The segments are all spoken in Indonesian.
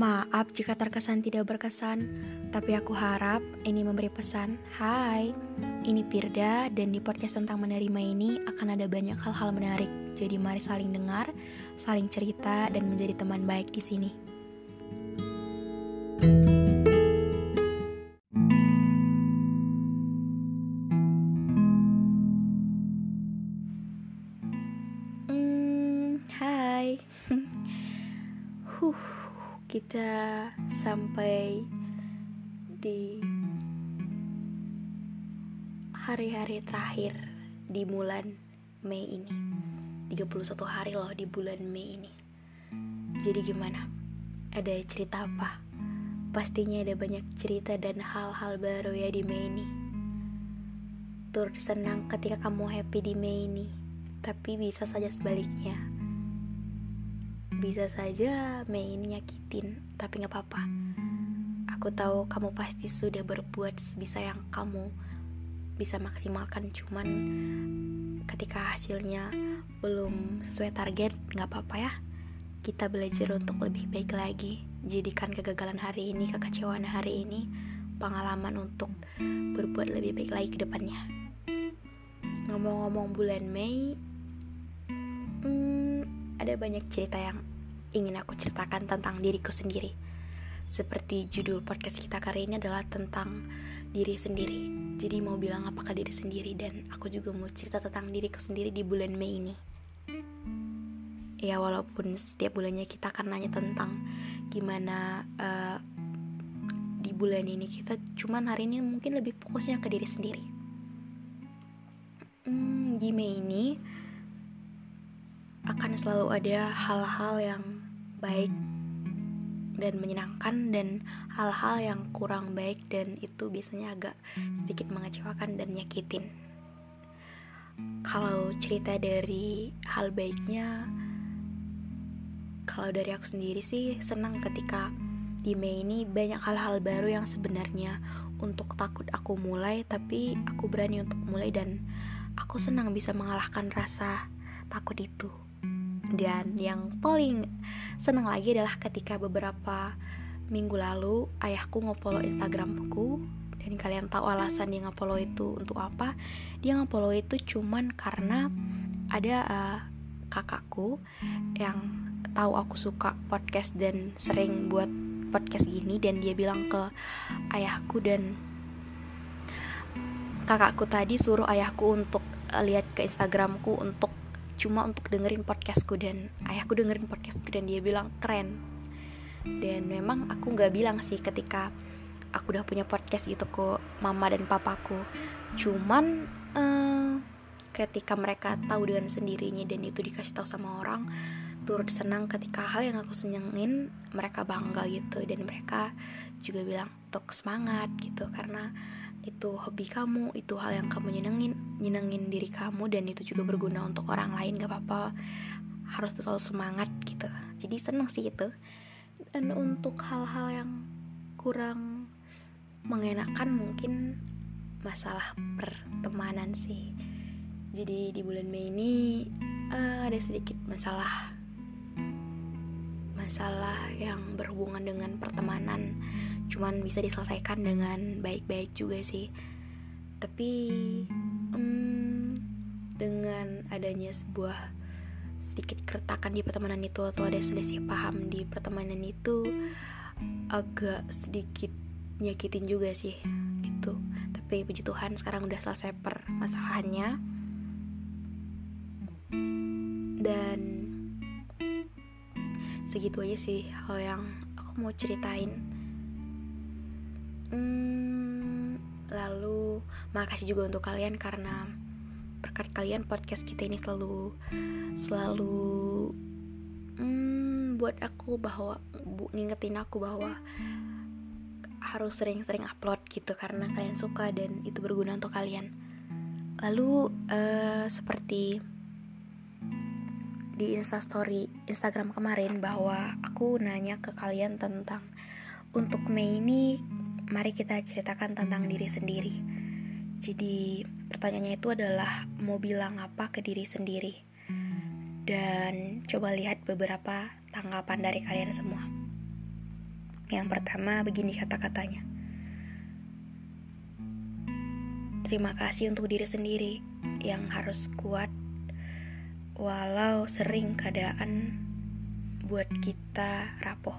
Maaf jika terkesan tidak berkesan, tapi aku harap ini memberi pesan. Hai, ini Pirda dan di podcast tentang menerima ini akan ada banyak hal-hal menarik. Jadi mari saling dengar, saling cerita dan menjadi teman baik di sini. Hmm, kita sampai di hari-hari terakhir di bulan Mei ini. 31 hari loh di bulan Mei ini. Jadi gimana? Ada cerita apa? Pastinya ada banyak cerita dan hal-hal baru ya di Mei ini. Turut senang ketika kamu happy di Mei ini. Tapi bisa saja sebaliknya bisa saja Mei ini nyakitin, tapi gak apa-apa. Aku tahu kamu pasti sudah berbuat sebisa yang kamu bisa maksimalkan, cuman ketika hasilnya belum sesuai target, gak apa-apa ya. Kita belajar untuk lebih baik lagi. Jadikan kegagalan hari ini, kekecewaan hari ini, pengalaman untuk berbuat lebih baik lagi ke depannya. Ngomong-ngomong bulan Mei, hmm, ada banyak cerita yang ingin aku ceritakan tentang diriku sendiri. Seperti judul podcast kita kali ini adalah tentang diri sendiri. Jadi mau bilang apa ke diri sendiri dan aku juga mau cerita tentang diriku sendiri di bulan Mei ini. Ya walaupun setiap bulannya kita akan nanya tentang gimana uh, di bulan ini kita cuman hari ini mungkin lebih fokusnya ke diri sendiri. Hmm, di Mei ini akan selalu ada hal-hal yang baik dan menyenangkan dan hal-hal yang kurang baik dan itu biasanya agak sedikit mengecewakan dan nyakitin. Kalau cerita dari hal baiknya, kalau dari aku sendiri sih senang ketika di Mei ini banyak hal-hal baru yang sebenarnya untuk takut aku mulai tapi aku berani untuk mulai dan aku senang bisa mengalahkan rasa takut itu. Dan yang paling senang lagi adalah ketika beberapa minggu lalu ayahku nge-follow Instagramku dan kalian tahu alasan dia nge-follow itu untuk apa? Dia nge-follow itu cuman karena ada uh, kakakku yang tahu aku suka podcast dan sering buat podcast gini dan dia bilang ke ayahku dan kakakku tadi suruh ayahku untuk uh, lihat ke Instagramku untuk cuma untuk dengerin podcastku dan ayahku dengerin podcastku dan dia bilang keren. Dan memang aku nggak bilang sih ketika aku udah punya podcast itu ke mama dan papaku. Cuman uh, ketika mereka tahu dengan sendirinya dan itu dikasih tahu sama orang turut senang ketika hal yang aku senengin mereka bangga gitu. Dan mereka juga bilang untuk semangat gitu. Karena itu hobi kamu itu hal yang kamu nyenengin nyenengin diri kamu dan itu juga berguna untuk orang lain gak apa-apa. Harus selalu semangat gitu. Jadi seneng sih itu. Dan untuk hal-hal yang kurang mengenakan mungkin masalah pertemanan sih. Jadi di bulan Mei ini uh, ada sedikit masalah masalah yang berhubungan dengan pertemanan cuman bisa diselesaikan dengan baik-baik juga sih. Tapi um, dengan adanya sebuah sedikit keretakan di pertemanan itu atau ada selisih paham di pertemanan itu agak sedikit nyakitin juga sih gitu. Tapi puji Tuhan sekarang udah selesai permasalahannya. Dan segitu aja sih hal yang aku mau ceritain Hmm, lalu makasih juga untuk kalian karena berkat kalian podcast kita ini selalu selalu hmm, buat aku bahwa bu, ngingetin aku bahwa harus sering-sering upload gitu karena kalian suka dan itu berguna untuk kalian. Lalu uh, seperti di Instastory Instagram kemarin bahwa aku nanya ke kalian tentang untuk Mei ini mari kita ceritakan tentang diri sendiri. Jadi, pertanyaannya itu adalah mau bilang apa ke diri sendiri? Dan coba lihat beberapa tanggapan dari kalian semua. Yang pertama begini kata-katanya. Terima kasih untuk diri sendiri yang harus kuat walau sering keadaan buat kita rapuh.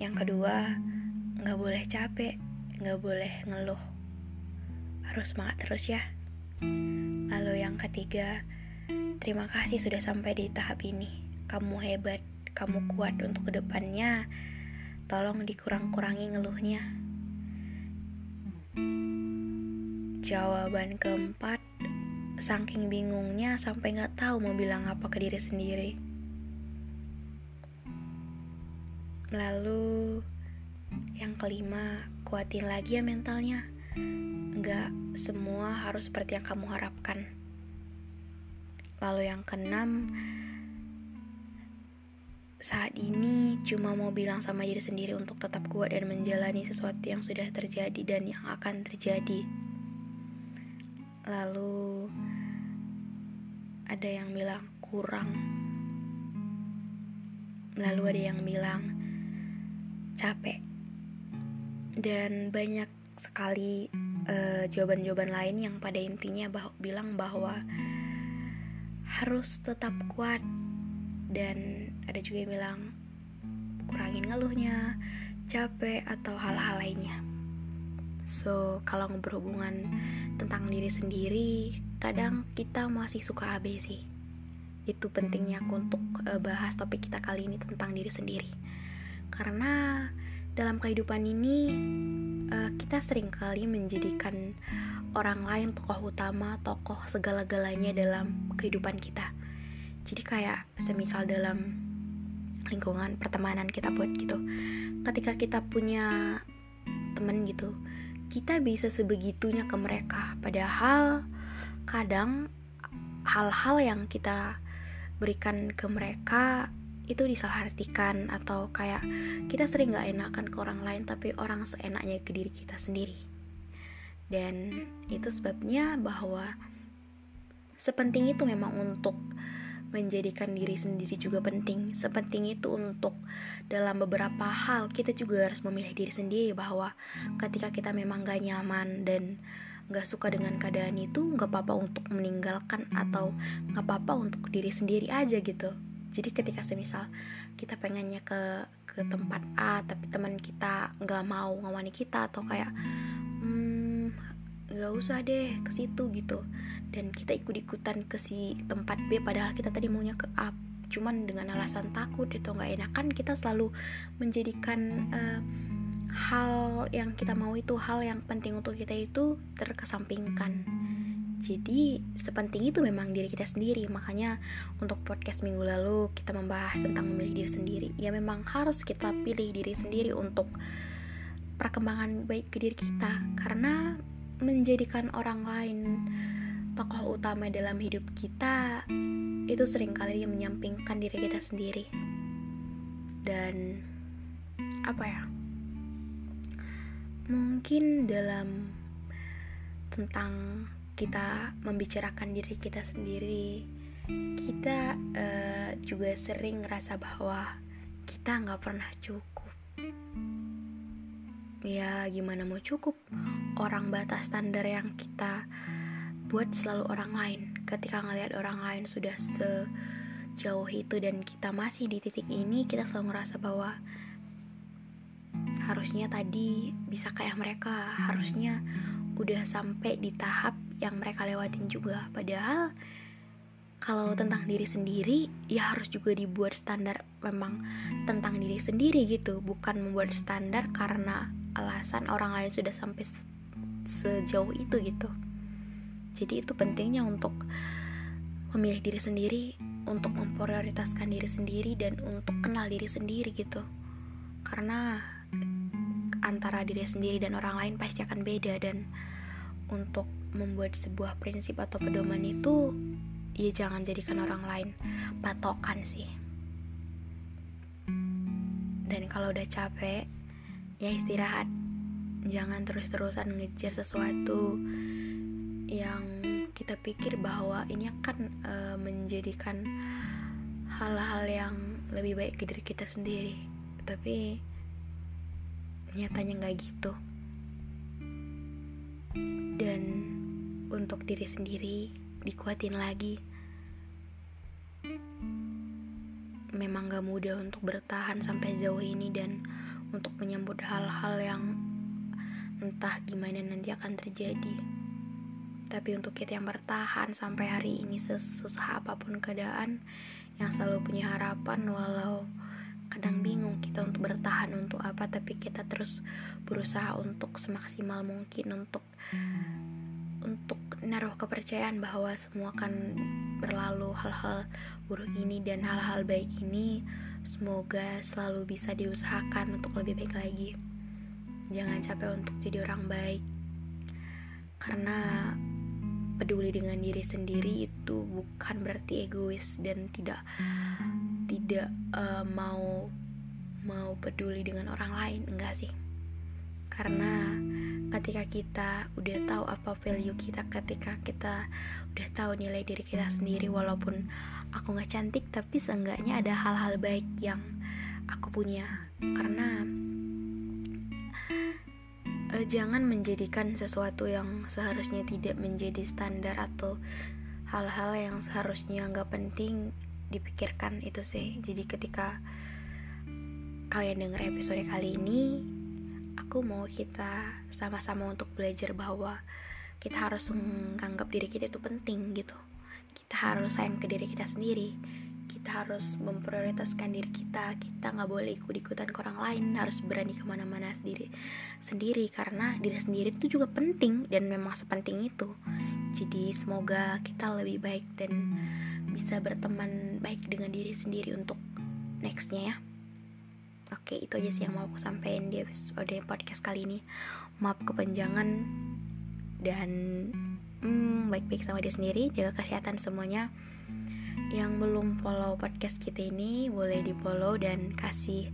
Yang kedua, nggak boleh capek, nggak boleh ngeluh. Harus semangat terus ya. Lalu yang ketiga, terima kasih sudah sampai di tahap ini. Kamu hebat, kamu kuat untuk ke depannya. Tolong dikurang-kurangi ngeluhnya. Jawaban keempat, saking bingungnya sampai nggak tahu mau bilang apa ke diri sendiri. Lalu yang kelima, kuatin lagi ya mentalnya. Nggak semua harus seperti yang kamu harapkan. Lalu yang keenam, saat ini cuma mau bilang sama diri sendiri untuk tetap kuat dan menjalani sesuatu yang sudah terjadi dan yang akan terjadi. Lalu ada yang bilang kurang. Lalu ada yang bilang capek. Dan banyak sekali uh, jawaban-jawaban lain yang pada intinya bah bilang bahwa harus tetap kuat dan ada juga yang bilang kurangin ngeluhnya, capek atau hal-hal lainnya. So, kalau berhubungan tentang diri sendiri, kadang kita masih suka AB sih. Itu pentingnya untuk uh, bahas topik kita kali ini tentang diri sendiri. Karena dalam kehidupan ini uh, kita sering kali menjadikan orang lain tokoh utama, tokoh segala-galanya dalam kehidupan kita. Jadi kayak semisal dalam lingkungan pertemanan kita buat gitu. Ketika kita punya temen gitu, kita bisa sebegitunya ke mereka padahal kadang hal-hal yang kita berikan ke mereka itu disalahartikan atau kayak kita sering gak enakan ke orang lain tapi orang seenaknya ke diri kita sendiri dan itu sebabnya bahwa sepenting itu memang untuk menjadikan diri sendiri juga penting. Sepenting itu untuk dalam beberapa hal kita juga harus memilih diri sendiri bahwa ketika kita memang gak nyaman dan gak suka dengan keadaan itu gak apa-apa untuk meninggalkan atau gak apa-apa untuk diri sendiri aja gitu. Jadi ketika semisal kita pengennya ke ke tempat A tapi teman kita nggak mau ngawani kita atau kayak hmm nggak usah deh ke situ gitu. Dan kita ikut-ikutan ke si tempat B padahal kita tadi maunya ke A cuman dengan alasan takut itu nggak enakan kita selalu menjadikan uh, hal yang kita mau itu hal yang penting untuk kita itu terkesampingkan jadi sepenting itu memang diri kita sendiri. Makanya untuk podcast minggu lalu kita membahas tentang memilih diri sendiri. Ya memang harus kita pilih diri sendiri untuk perkembangan baik ke diri kita. Karena menjadikan orang lain tokoh utama dalam hidup kita itu sering kali menyampingkan diri kita sendiri. Dan apa ya? Mungkin dalam tentang kita membicarakan diri kita sendiri. Kita uh, juga sering ngerasa bahwa kita nggak pernah cukup. Ya gimana mau cukup? Orang batas standar yang kita buat selalu orang lain. Ketika ngelihat orang lain sudah sejauh itu dan kita masih di titik ini kita selalu merasa bahwa harusnya tadi bisa kayak mereka. Harusnya udah sampai di tahap yang mereka lewatin juga. Padahal kalau tentang diri sendiri ya harus juga dibuat standar memang tentang diri sendiri gitu. Bukan membuat standar karena alasan orang lain sudah sampai sejauh itu gitu. Jadi itu pentingnya untuk memilih diri sendiri, untuk memprioritaskan diri sendiri dan untuk kenal diri sendiri gitu. Karena antara diri sendiri dan orang lain pasti akan beda dan untuk membuat sebuah prinsip atau pedoman itu ya jangan jadikan orang lain patokan sih. Dan kalau udah capek, ya istirahat. Jangan terus-terusan ngejar sesuatu yang kita pikir bahwa ini akan uh, menjadikan hal-hal yang lebih baik ke diri kita sendiri tapi nyatanya nggak gitu dan untuk diri sendiri dikuatin lagi memang gak mudah untuk bertahan sampai jauh ini dan untuk menyambut hal-hal yang entah gimana nanti akan terjadi. Tapi untuk kita yang bertahan sampai hari ini sesusah apa pun keadaan, yang selalu punya harapan walau kadang bingung kita untuk bertahan untuk apa, tapi kita terus berusaha untuk semaksimal mungkin untuk untuk naruh kepercayaan bahwa semua akan berlalu hal-hal buruk ini dan hal-hal baik ini semoga selalu bisa diusahakan untuk lebih baik lagi. Jangan capek untuk jadi orang baik. Karena peduli dengan diri sendiri itu bukan berarti egois dan tidak tidak uh, mau mau peduli dengan orang lain enggak sih. Karena ketika kita udah tahu apa value kita ketika kita udah tahu nilai diri kita sendiri walaupun aku nggak cantik tapi seenggaknya ada hal-hal baik yang aku punya. Karena uh, jangan menjadikan sesuatu yang seharusnya tidak menjadi standar atau hal-hal yang seharusnya nggak penting dipikirkan itu sih. Jadi ketika kalian denger episode kali ini aku mau kita sama-sama untuk belajar bahwa kita harus menganggap diri kita itu penting gitu. Kita harus sayang ke diri kita sendiri. Kita harus memprioritaskan diri kita. Kita nggak boleh ikut-ikutan ke orang lain. Harus berani ke mana-mana sendiri sendiri. Karena diri sendiri itu juga penting dan memang sepenting itu. Jadi semoga kita lebih baik dan bisa berteman baik dengan diri sendiri untuk nextnya ya Oke, itu aja sih yang mau aku sampaikan di episode podcast kali ini. Maaf kepanjangan dan hmm, baik-baik sama dia sendiri, jaga kesehatan semuanya. Yang belum follow podcast kita ini boleh di follow dan kasih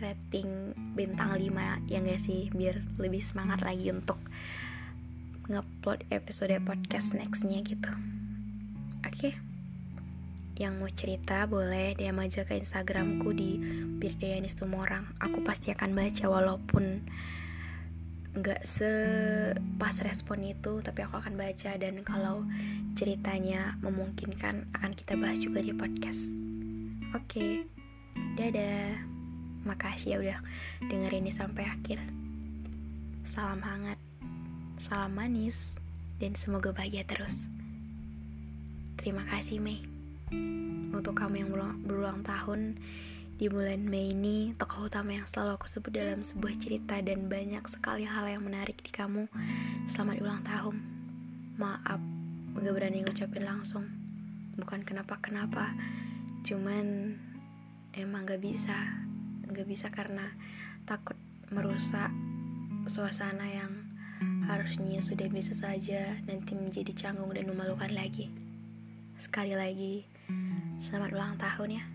rating bintang 5 ya gak sih biar lebih semangat lagi untuk ngupload episode podcast nextnya gitu. Oke. Okay? Yang mau cerita boleh DM aja ke Instagramku di Birdayanis Tumorang. Aku pasti akan baca walaupun nggak sepas respon itu tapi aku akan baca dan kalau ceritanya memungkinkan akan kita bahas juga di podcast oke okay. dadah makasih ya udah dengerin ini sampai akhir salam hangat salam manis dan semoga bahagia terus terima kasih Mei untuk kamu yang berulang, tahun di bulan Mei ini, tokoh utama yang selalu aku sebut dalam sebuah cerita dan banyak sekali hal yang menarik di kamu. Selamat ulang tahun. Maaf, gak berani ngucapin langsung. Bukan kenapa-kenapa, cuman emang gak bisa. Gak bisa karena takut merusak suasana yang harusnya sudah bisa saja nanti menjadi canggung dan memalukan lagi. Sekali lagi, Selamat ulang tahun ya.